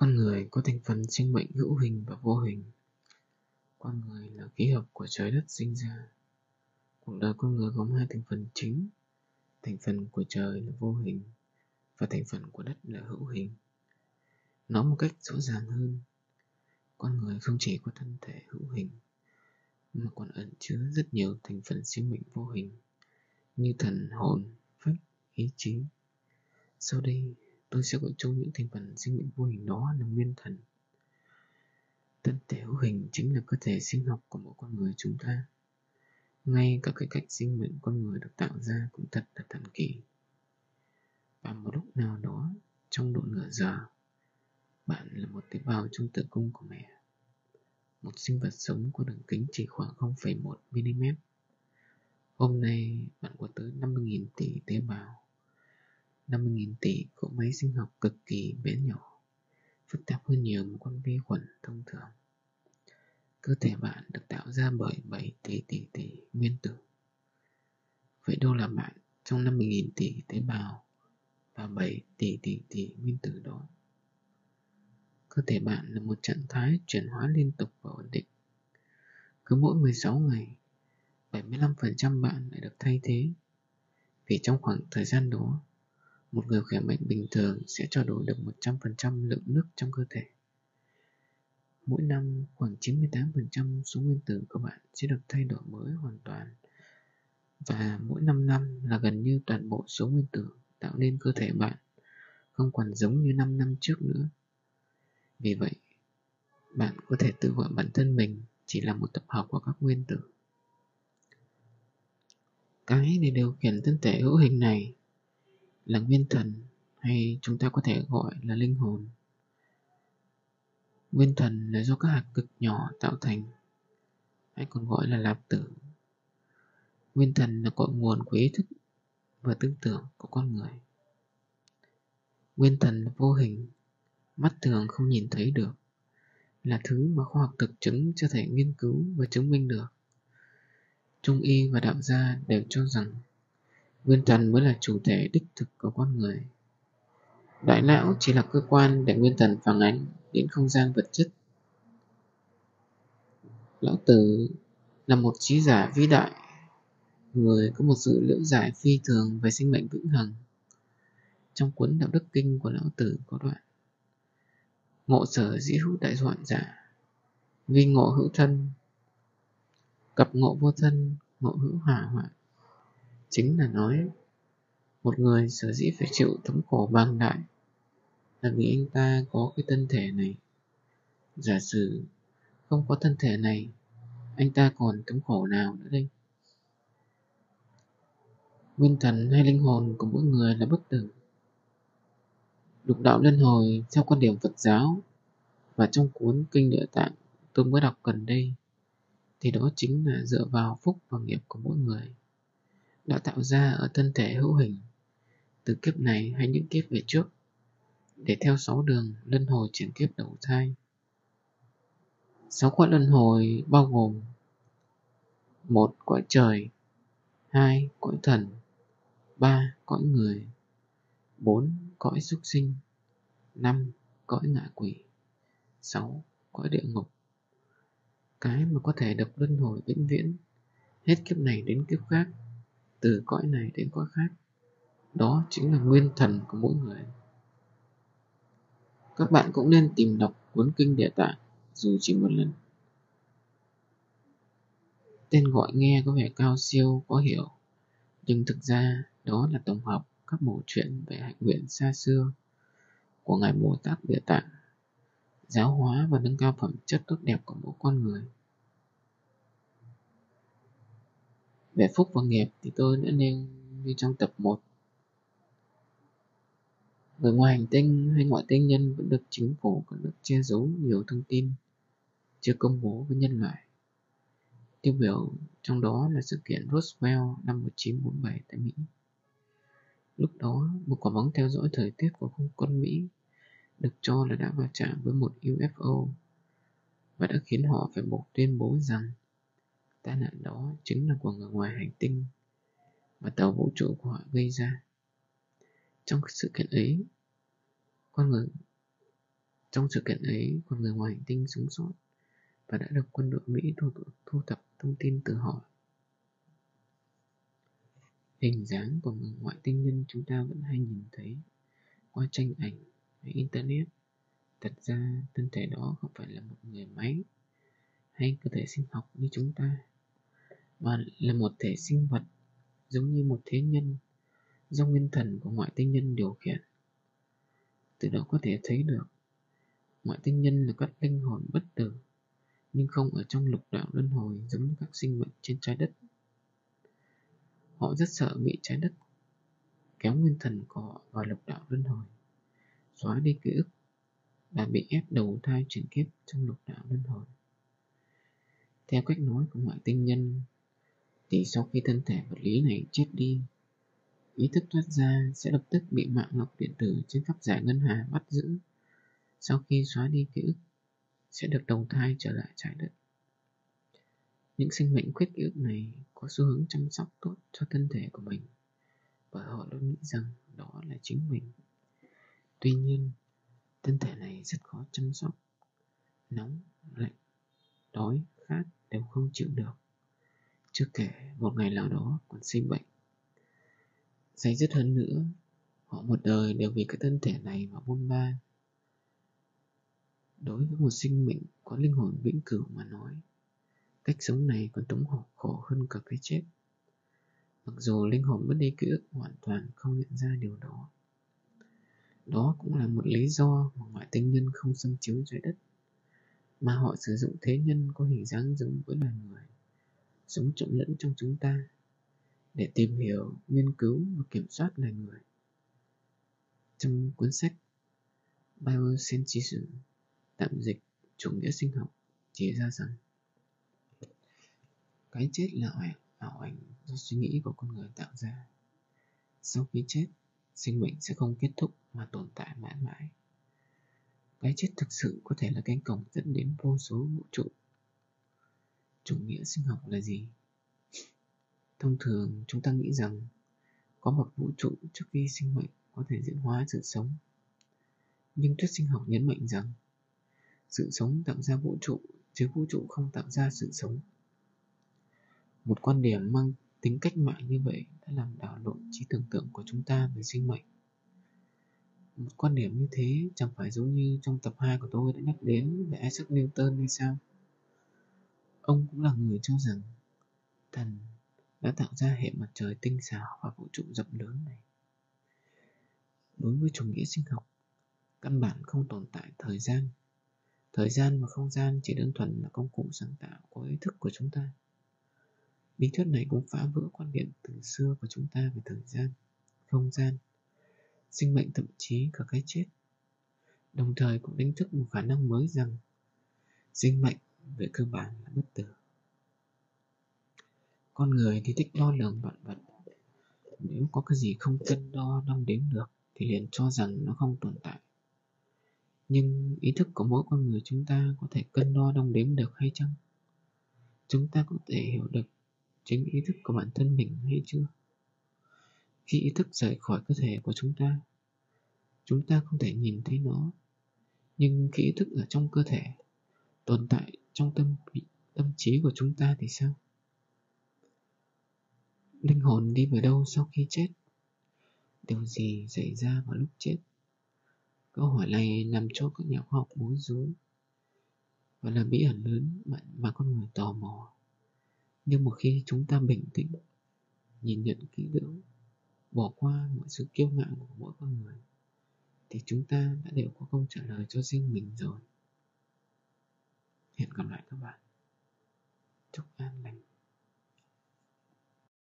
Con người có thành phần sinh mệnh hữu hình và vô hình. Con người là ký hợp của trời đất sinh ra. Cuộc đời con người gồm hai thành phần chính. Thành phần của trời là vô hình và thành phần của đất là hữu hình. Nói một cách rõ ràng hơn, con người không chỉ có thân thể hữu hình mà còn ẩn chứa rất nhiều thành phần sinh mệnh vô hình như thần hồn, phách, ý chí. Sau đây, tôi sẽ gọi chung những thành phần sinh mệnh vô hình đó là nguyên thần. Thân thể hữu hình chính là cơ thể sinh học của mỗi con người chúng ta. Ngay cả cái cách sinh mệnh con người được tạo ra cũng thật là thần kỳ. Và một lúc nào đó, trong độ nửa giờ, bạn là một tế bào trong tử cung của mẹ. Một sinh vật sống có đường kính chỉ khoảng 0,1mm. Hôm nay bạn có tới 50.000 tỷ tế bào. 50.000 tỷ cỗ máy sinh học cực kỳ bé nhỏ, phức tạp hơn nhiều một con vi khuẩn thông thường. Cơ thể bạn được tạo ra bởi 7 tỷ tỷ tỷ nguyên tử. Vậy đâu là bạn trong 50.000 tỷ tế bào và 7 tỷ tỷ tỷ nguyên tử đó? Cơ thể bạn là một trạng thái chuyển hóa liên tục và ổn định. Cứ mỗi 16 ngày, 75% bạn lại được thay thế. Vì trong khoảng thời gian đó, một người khỏe mạnh bình thường sẽ trao đổi được 100% lượng nước trong cơ thể. Mỗi năm, khoảng 98% số nguyên tử của bạn sẽ được thay đổi mới hoàn toàn. Và mỗi 5 năm là gần như toàn bộ số nguyên tử tạo nên cơ thể bạn không còn giống như 5 năm trước nữa. Vì vậy, bạn có thể tự gọi bản thân mình chỉ là một tập hợp của các nguyên tử. Cái để điều khiển thân thể hữu hình này là nguyên thần hay chúng ta có thể gọi là linh hồn. Nguyên thần là do các hạt cực nhỏ tạo thành, hay còn gọi là lạp tử. Nguyên thần là cội nguồn của ý thức và tư tưởng của con người. Nguyên thần là vô hình, mắt thường không nhìn thấy được, là thứ mà khoa học thực chứng cho thể nghiên cứu và chứng minh được. Trung y và đạo gia đều cho rằng Nguyên thần mới là chủ thể đích thực của con người. Đại não chỉ là cơ quan để nguyên thần phản ánh đến không gian vật chất. Lão Tử là một trí giả vĩ đại, người có một sự liễu giải phi thường về sinh mệnh vĩnh hằng. Trong cuốn Đạo Đức Kinh của Lão Tử có đoạn Ngộ sở dĩ hữu đại doạn giả, vi ngộ hữu thân, cập ngộ vô thân, ngộ hữu hỏa hoạn chính là nói, một người sở dĩ phải chịu thống khổ bằng đại là vì anh ta có cái thân thể này. Giả sử không có thân thể này, anh ta còn thống khổ nào nữa đây? Nguyên thần hay linh hồn của mỗi người là bất tử. Lục đạo luân hồi theo quan điểm phật giáo và trong cuốn kinh địa tạng tôi mới đọc gần đây, thì đó chính là dựa vào phúc và nghiệp của mỗi người đã tạo ra ở thân thể hữu hình từ kiếp này hay những kiếp về trước để theo sáu đường luân hồi chuyển kiếp đầu thai. Sáu cõi luân hồi bao gồm một cõi trời, hai cõi thần, ba cõi người, bốn cõi súc sinh, năm cõi ngạ quỷ, sáu cõi địa ngục. Cái mà có thể được luân hồi vĩnh viễn, hết kiếp này đến kiếp khác từ cõi này đến cõi khác. Đó chính là nguyên thần của mỗi người. Các bạn cũng nên tìm đọc cuốn kinh địa tạng, dù chỉ một lần. Tên gọi nghe có vẻ cao siêu, có hiểu. Nhưng thực ra, đó là tổng hợp các mẩu chuyện về hạnh nguyện xa xưa của ngài bồ tát địa tạng. Giáo hóa và nâng cao phẩm chất tốt đẹp của mỗi con người. Về phúc và nghiệp thì tôi đã nêu như trong tập 1. Người ngoài hành tinh hay ngoại tinh nhân vẫn được chính phủ các nước che giấu nhiều thông tin chưa công bố với nhân loại. Tiêu biểu trong đó là sự kiện Roswell năm 1947 tại Mỹ. Lúc đó, một quả bóng theo dõi thời tiết của không quân Mỹ được cho là đã va chạm với một UFO và đã khiến họ phải buộc tuyên bố rằng tai nạn đó chính là của người ngoài hành tinh mà tàu vũ trụ của họ gây ra trong sự kiện ấy con người Trong sự kiện ấy, con người ngoài hành tinh sống sót và đã được quân đội Mỹ thu, thu thập thông tin từ họ. Hình dáng của người ngoại tinh nhân chúng ta vẫn hay nhìn thấy qua tranh ảnh hay Internet. Thật ra, thân thể đó không phải là một người máy hay cơ thể sinh học như chúng ta, và là một thể sinh vật giống như một thế nhân do nguyên thần của ngoại tinh nhân điều khiển. Từ đó có thể thấy được ngoại tinh nhân là các linh hồn bất tử nhưng không ở trong lục đạo luân hồi giống như các sinh mệnh trên trái đất. Họ rất sợ bị trái đất kéo nguyên thần của họ vào lục đạo luân hồi, xóa đi ký ức và bị ép đầu thai chuyển kiếp trong lục đạo luân hồi. Theo cách nói của ngoại tinh nhân, thì sau khi thân thể vật lý này chết đi, ý thức thoát ra sẽ lập tức bị mạng lọc điện tử trên khắp giải ngân hà bắt giữ. Sau khi xóa đi ký ức, sẽ được đầu thai trở lại trái đất. Những sinh mệnh khuyết ký ức này có xu hướng chăm sóc tốt cho thân thể của mình bởi họ luôn nghĩ rằng đó là chính mình. Tuy nhiên, thân thể này rất khó chăm sóc. Nóng, lạnh, đói, khát đều không chịu được. Chưa kể một ngày nào đó còn sinh bệnh. Dày dứt hơn nữa, họ một đời đều vì cái thân thể này mà buôn ba Đối với một sinh mệnh có linh hồn vĩnh cửu mà nói, cách sống này còn tống khổ khổ hơn cả cái chết. Mặc dù linh hồn mất đi ký ức hoàn toàn không nhận ra điều đó. Đó cũng là một lý do mà ngoại tinh nhân không xâm chiếu trái đất, mà họ sử dụng thế nhân có hình dáng giống với loài người, sống trộn lẫn trong chúng ta, để tìm hiểu, nghiên cứu và kiểm soát loài người. Trong cuốn sách Biocentrism tạm dịch chủ nghĩa sinh học chỉ ra rằng cái chết là ảo, ảo ảnh do suy nghĩ của con người tạo ra sau khi chết sinh mệnh sẽ không kết thúc mà tồn tại mãi mãi cái chết thực sự có thể là cánh cổng dẫn đến vô số vũ trụ. Chủ nghĩa sinh học là gì? Thông thường, chúng ta nghĩ rằng có một vũ trụ trước khi sinh mệnh có thể diễn hóa sự sống. Nhưng thuyết sinh học nhấn mạnh rằng sự sống tạo ra vũ trụ, chứ vũ trụ không tạo ra sự sống. Một quan điểm mang tính cách mạng như vậy đã làm đảo lộn trí tưởng tượng của chúng ta về sinh mệnh quan điểm như thế chẳng phải giống như trong tập 2 của tôi đã nhắc đến về Isaac Newton hay sao? Ông cũng là người cho rằng thần đã tạo ra hệ mặt trời tinh xảo và vũ trụ rộng lớn này. Đối với chủ nghĩa sinh học căn bản không tồn tại thời gian. Thời gian và không gian chỉ đơn thuần là công cụ sáng tạo của ý thức của chúng ta. Lý thuyết này cũng phá vỡ quan điểm từ xưa của chúng ta về thời gian, không gian, sinh mệnh thậm chí cả cái chết. Đồng thời cũng đánh thức một khả năng mới rằng sinh mệnh về cơ bản là bất tử. Con người thì thích đo lường vạn vật. Nếu có cái gì không cân đo đong đếm được thì liền cho rằng nó không tồn tại nhưng ý thức của mỗi con người chúng ta có thể cân đo đong đếm được hay chăng chúng ta có thể hiểu được chính ý thức của bản thân mình hay chưa khi ý thức rời khỏi cơ thể của chúng ta chúng ta không thể nhìn thấy nó. Nhưng khi ý thức ở trong cơ thể tồn tại trong tâm tâm trí của chúng ta thì sao? Linh hồn đi về đâu sau khi chết? Điều gì xảy ra vào lúc chết? Câu hỏi này làm cho các nhà khoa học bối rối và là bí ẩn lớn mà, mà con người tò mò. Nhưng một khi chúng ta bình tĩnh, nhìn nhận kỹ lưỡng, bỏ qua mọi sự kiêu ngạo của mỗi con người, thì chúng ta đã đều có câu trả lời cho riêng mình rồi. Hẹn gặp lại các bạn. Chúc an lành.